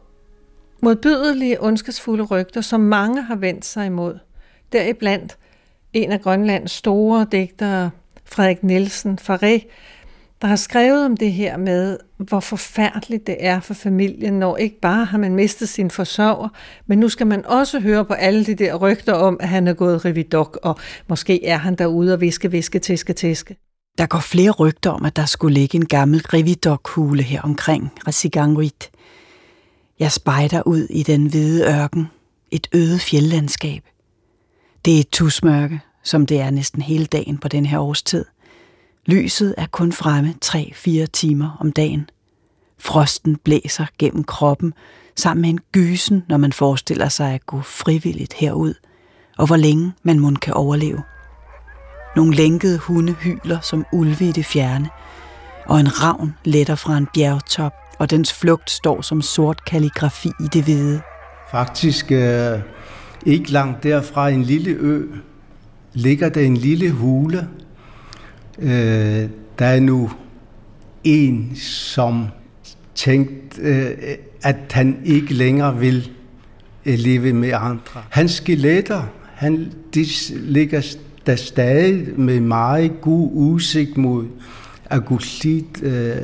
modbydelige, ondskabsfulde rygter, som mange har vendt sig imod. Deriblandt en af Grønlands store digtere, Frederik Nielsen Faré, der har skrevet om det her med, hvor forfærdeligt det er for familien, når ikke bare har man mistet sin forsørger, men nu skal man også høre på alle de der rygter om, at han er gået revidok, og måske er han derude og viske, viske, tiske, tiske. Der går flere rygter om, at der skulle ligge en gammel revidok-hule her omkring Rasiganguit. Jeg spejder ud i den hvide ørken, et øde fjeldlandskab. Det er et tusmørke, som det er næsten hele dagen på den her årstid. Lyset er kun fremme 3-4 timer om dagen. Frosten blæser gennem kroppen, sammen med en gysen, når man forestiller sig at gå frivilligt herud, og hvor længe man mund kan overleve. Nogle lænkede hunde hyler som ulve i det fjerne, og en ravn letter fra en bjergtop, og dens flugt står som sort kalligrafi i det hvide. Faktisk øh, ikke langt derfra en lille ø, ligger der en lille hule. Øh, der er nu en, som tænkt, øh, at han ikke længere vil øh, leve med andre. Hans skeletter, han, de ligger der stadig med meget god udsigt mod Augustit øh,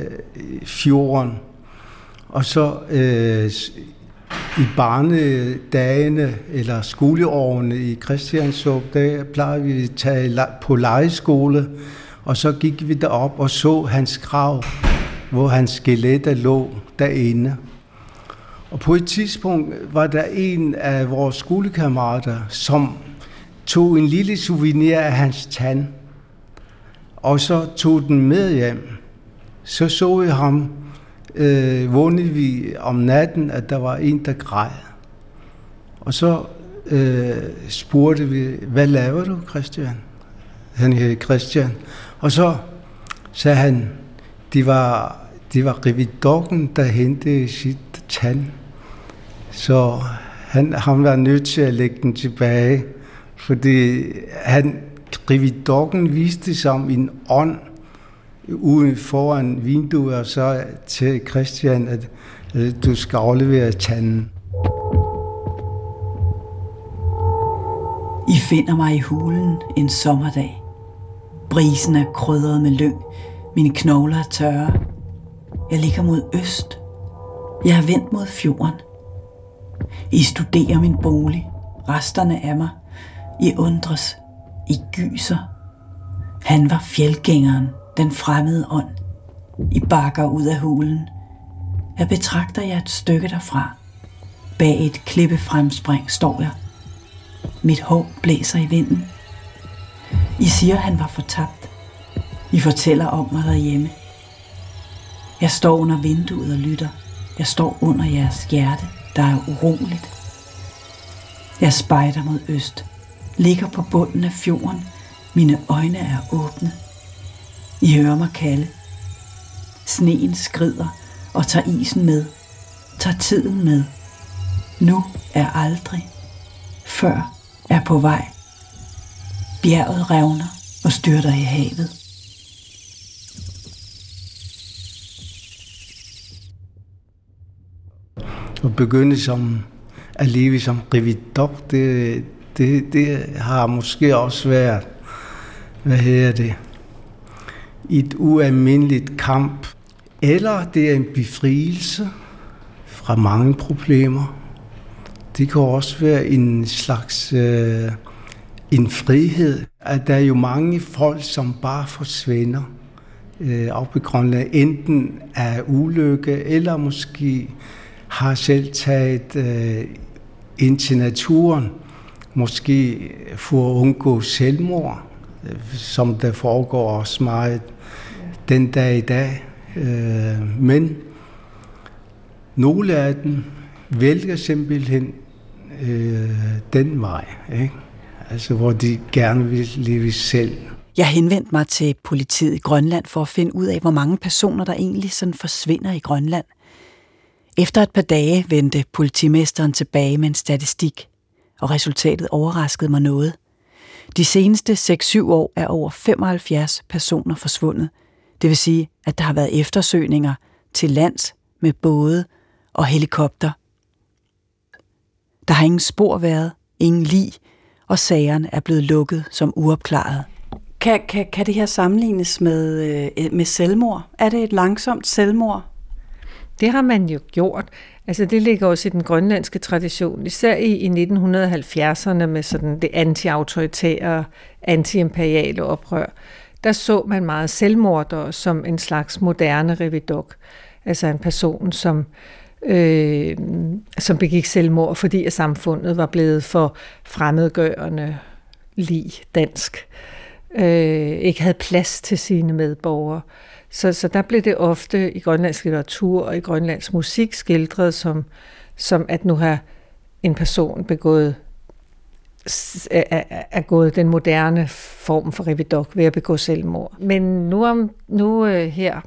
fjorden. Og så øh, i barnedagene eller skoleårene i Christiansåb, der plejede vi at tage på legeskole, og så gik vi derop og så hans grav, hvor hans skeletter lå derinde. Og på et tidspunkt var der en af vores skolekammerater, som tog en lille souvenir af hans tand, og så tog den med hjem. Så så jeg ham øh, vågnede vi om natten, at der var en, der græd. Og så øh, spurgte vi, hvad laver du, Christian? Han hed Christian. Og så sagde han, det var, det var revidokken, der hentede sit tand. Så han, han var nødt til at lægge den tilbage, fordi han, revidokken viste sig som en ånd, ude foran vinduet og så til Christian, at, at du skal aflevere tanden. I finder mig i hulen en sommerdag. Brisen er krydret med lyng. Mine knogler er tørre. Jeg ligger mod øst. Jeg er vendt mod fjorden. I studerer min bolig. Resterne af mig. I undres. I gyser. Han var fjeldgængeren, den fremmede ånd, i bakker ud af hulen. Jeg betragter jeg et stykke derfra. Bag et klippefremspring står jeg. Mit hår blæser i vinden. I siger, han var fortabt. I fortæller om mig derhjemme. Jeg står under vinduet og lytter. Jeg står under jeres hjerte, der er uroligt. Jeg spejder mod øst. Ligger på bunden af fjorden. Mine øjne er åbne. I hører mig kalde. Sneen skrider og tager isen med, tager tiden med. Nu er aldrig, før er på vej. Bjerget revner, og styrter i havet. At begynde som at leve som rividok, det, det, det har måske også været, hvad hedder det, et ualmindeligt kamp. Eller det er en befrielse fra mange problemer. Det kan også være en slags øh, en frihed, at der er jo mange folk, som bare forsvinder øh, op i Grønland, enten af ulykke, eller måske har selv taget øh, ind til naturen, måske for at undgå selvmord, som der foregår også meget den dag i dag. Øh, men nogle af dem vælger simpelthen øh, den vej, ikke? altså hvor de gerne vil leve selv. Jeg henvendte mig til politiet i Grønland for at finde ud af, hvor mange personer, der egentlig sådan forsvinder i Grønland. Efter et par dage vendte politimesteren tilbage med en statistik, og resultatet overraskede mig noget. De seneste 6-7 år er over 75 personer forsvundet. Det vil sige, at der har været eftersøgninger til lands med både og helikopter. Der har ingen spor været, ingen lig, og sagerne er blevet lukket som uopklaret. Kan, kan, kan det her sammenlignes med, øh, med selvmord? Er det et langsomt selvmord? Det har man jo gjort. Altså det ligger også i den grønlandske tradition, især i, i 1970'erne med sådan det anti-autoritære, anti-imperiale oprør. Der så man meget selvmordere som en slags moderne revidok. Altså en person, som øh, som begik selvmord, fordi at samfundet var blevet for fremmedgørende, lige dansk, øh, ikke havde plads til sine medborgere. Så, så der blev det ofte i grønlandsk litteratur og i grønlandsk musik skildret som, som at nu har en person begået er, er gået den moderne form for revidok ved at begå selvmord. Men nu, om, nu øh, her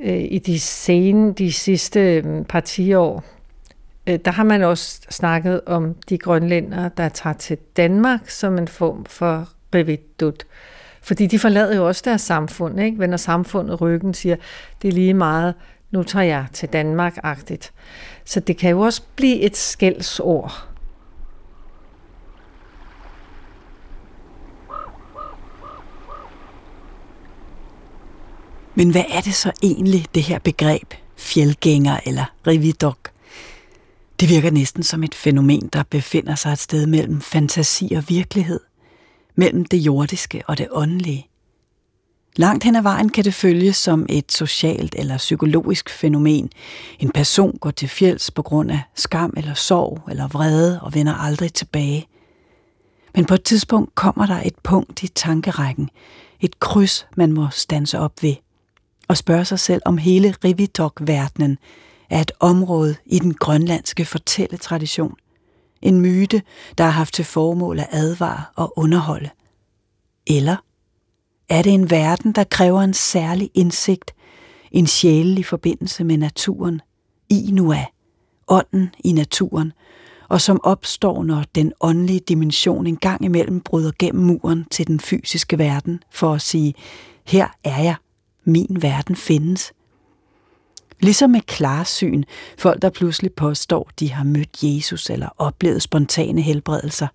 øh, i de sene, de sidste øh, par år, øh, der har man også snakket om de grønlændere, der tager til Danmark som en form for revidut. Fordi de forlader jo også deres samfund, ikke? Vender samfundet ryggen, siger, det er lige meget, nu tager jeg til Danmark-agtigt. Så det kan jo også blive et skældsord. Men hvad er det så egentlig, det her begreb, fjeldgænger eller rividok? Det virker næsten som et fænomen, der befinder sig et sted mellem fantasi og virkelighed, mellem det jordiske og det åndelige. Langt hen ad vejen kan det følges som et socialt eller psykologisk fænomen. En person går til fjels på grund af skam eller sorg eller vrede og vender aldrig tilbage. Men på et tidspunkt kommer der et punkt i tankerækken, et kryds, man må stanse op ved – og spørge sig selv, om hele Rividok-verdenen er et område i den grønlandske fortælletradition. En myte, der har haft til formål at advare og underholde. Eller er det en verden, der kræver en særlig indsigt, en sjælelig forbindelse med naturen, i nu ånden i naturen, og som opstår, når den åndelige dimension en gang imellem bryder gennem muren til den fysiske verden, for at sige, her er jeg, min verden findes. Ligesom med klarsyn, folk der pludselig påstår, de har mødt Jesus eller oplevet spontane helbredelser.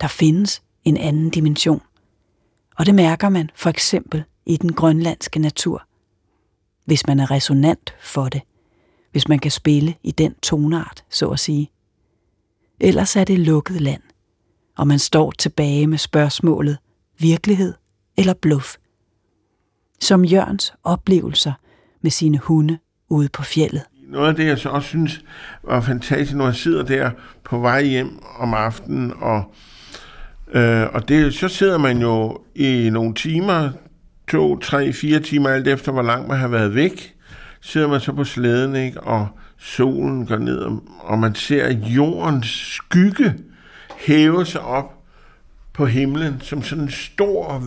Der findes en anden dimension. Og det mærker man for eksempel i den grønlandske natur. Hvis man er resonant for det. Hvis man kan spille i den tonart, så at sige. Ellers er det lukket land, og man står tilbage med spørgsmålet virkelighed eller bluff som Jørgens oplevelser med sine hunde ude på fjellet. Noget af det, jeg så også synes var fantastisk, når jeg sidder der på vej hjem om aftenen, og, øh, og det, så sidder man jo i nogle timer, to, tre, fire timer, alt efter hvor langt man har været væk, sidder man så på slæden, ikke, og solen går ned, og man ser jordens skygge hæve sig op på himlen som sådan en stor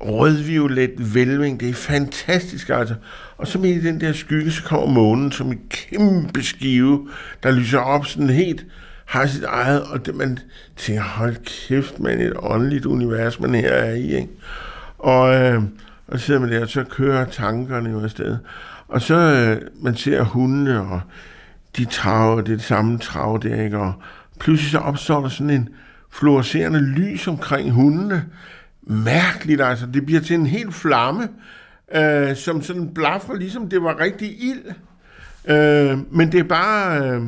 rødviolet vælving. Det er fantastisk, altså. Og så midt i den der skygge, så kommer månen som en kæmpe skive, der lyser op sådan helt har sit eget, og det, man tænker, hold kæft, man et åndeligt univers, man her er i, ikke? Og, øh, og så sidder man der, og så kører tankerne jo afsted. Og så øh, man ser hundene, og de traver, det er det samme trav der, ikke? Og pludselig så opstår der sådan en fluorescerende lys omkring hundene. Mærkeligt altså, det bliver til en helt flamme, øh, som sådan blaffer, ligesom det var rigtig ild. Øh, men det er bare, øh,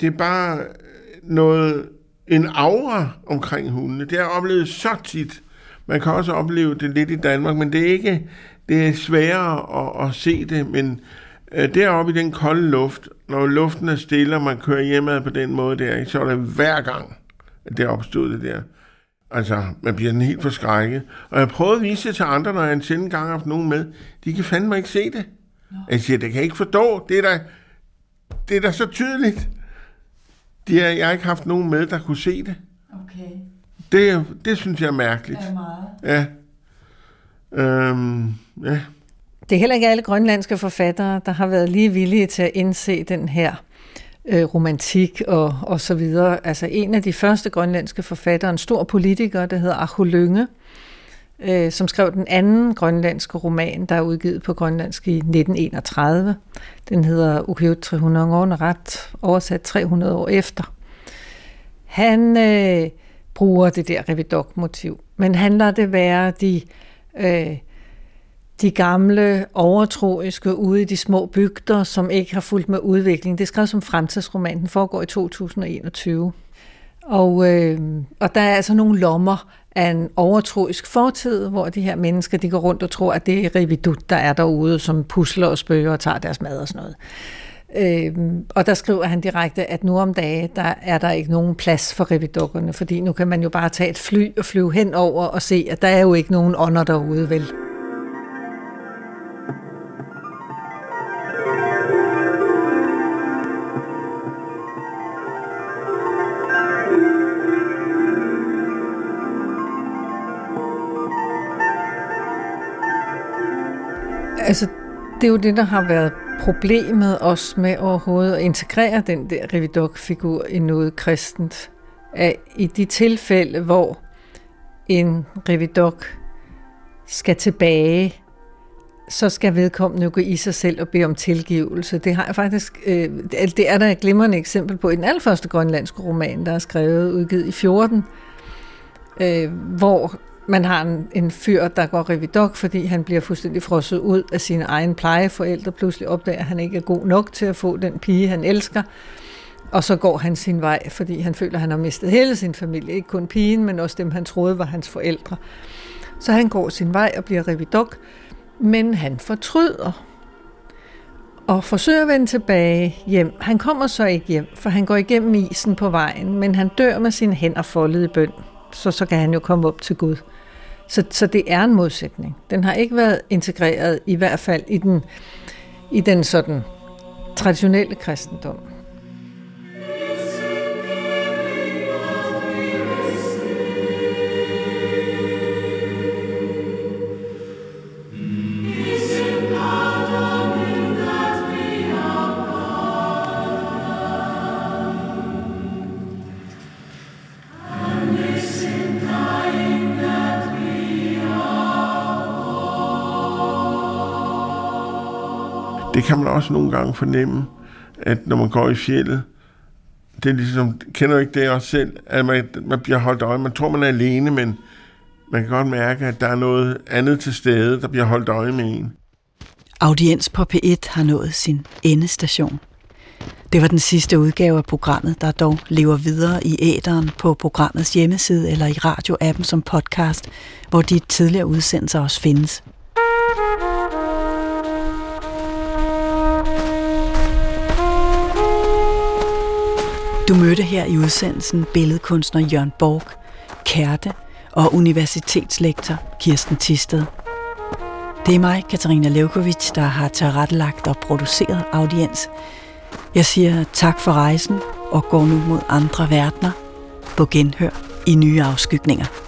det er bare noget, en aura omkring hundene. Det har jeg oplevet så tit. Man kan også opleve det lidt i Danmark, men det er ikke, det er sværere at, at se det, men øh, deroppe i den kolde luft, når luften er stille, og man kører hjemad på den måde der, så er det hver gang, at det opstod det der. Altså, man bliver den helt forskrækket. Og jeg prøvede at vise det til andre, når jeg en sjældent gang har haft nogen med. De kan fandme ikke se det. No. Jeg siger, det kan jeg ikke forstå. Det er da, det er da så tydeligt. De er, jeg har ikke haft nogen med, der kunne se det. Okay. Det, det synes jeg er mærkeligt. Er meget. Ja. Øhm, ja. Det er heller ikke alle grønlandske forfattere, der har været lige villige til at indse den her øh, romantik og, og så videre. Altså en af de første grønlandske forfattere, en stor politiker, der hedder Aho Lønge, øh, som skrev den anden grønlandske roman, der er udgivet på grønlandsk i 1931. Den hedder Ukiut 300 år, ret oversat 300 år efter. Han øh, bruger det der revidok-motiv, men han lader det være de øh, de gamle overtroiske ude i de små bygder, som ikke har fulgt med udviklingen. Det er skrevet som fremtidsroman. Den foregår i 2021. Og, øh, og der er altså nogle lommer af en overtroisk fortid, hvor de her mennesker de går rundt og tror, at det er Rividut, der er derude, som pusler og spøger og tager deres mad og sådan noget. Øh, og der skriver han direkte, at nu om dage, der er der ikke nogen plads for revidukkerne, fordi nu kan man jo bare tage et fly og flyve henover og se, at der er jo ikke nogen ånder derude, vel? Altså, det er jo det, der har været problemet også med overhovedet at integrere den der Revidok-figur i noget kristent. At I de tilfælde, hvor en Revidok skal tilbage, så skal vedkommende jo gå i sig selv og bede om tilgivelse. Det har jeg faktisk, øh, det er der et glimrende eksempel på i den allerførste grønlandske roman, der er skrevet udgivet i 14, øh, hvor man har en, en fyr, der går revidok, fordi han bliver fuldstændig frosset ud af sine egne plejeforældre. Pludselig opdager, at han ikke er god nok til at få den pige, han elsker. Og så går han sin vej, fordi han føler, at han har mistet hele sin familie. Ikke kun pigen, men også dem, han troede var hans forældre. Så han går sin vej og bliver revidok, men han fortryder og forsøger at vende tilbage hjem. Han kommer så ikke hjem, for han går igennem isen på vejen, men han dør med sine hænder foldet i bøn. Så, så kan han jo komme op til Gud. Så, så det er en modsætning. Den har ikke været integreret, i hvert fald i den, i den sådan traditionelle kristendom. Kan man også nogle gange fornemme, at når man går i fjellet, det er ligesom, kender du ikke det også selv, at man, man bliver holdt øje. Man tror, man er alene, men man kan godt mærke, at der er noget andet til stede, der bliver holdt øje med en. Audiens på P1 har nået sin endestation. Det var den sidste udgave af programmet, der dog lever videre i æderen på programmets hjemmeside eller i radioappen som podcast, hvor de tidligere udsendelser også findes. Du mødte her i udsendelsen billedkunstner Jørgen Borg, Kærte og universitetslektor Kirsten Tisted. Det er mig, Katarina Levkovic, der har tilrettelagt og produceret audiens. Jeg siger tak for rejsen og går nu mod andre verdener på genhør i nye afskygninger.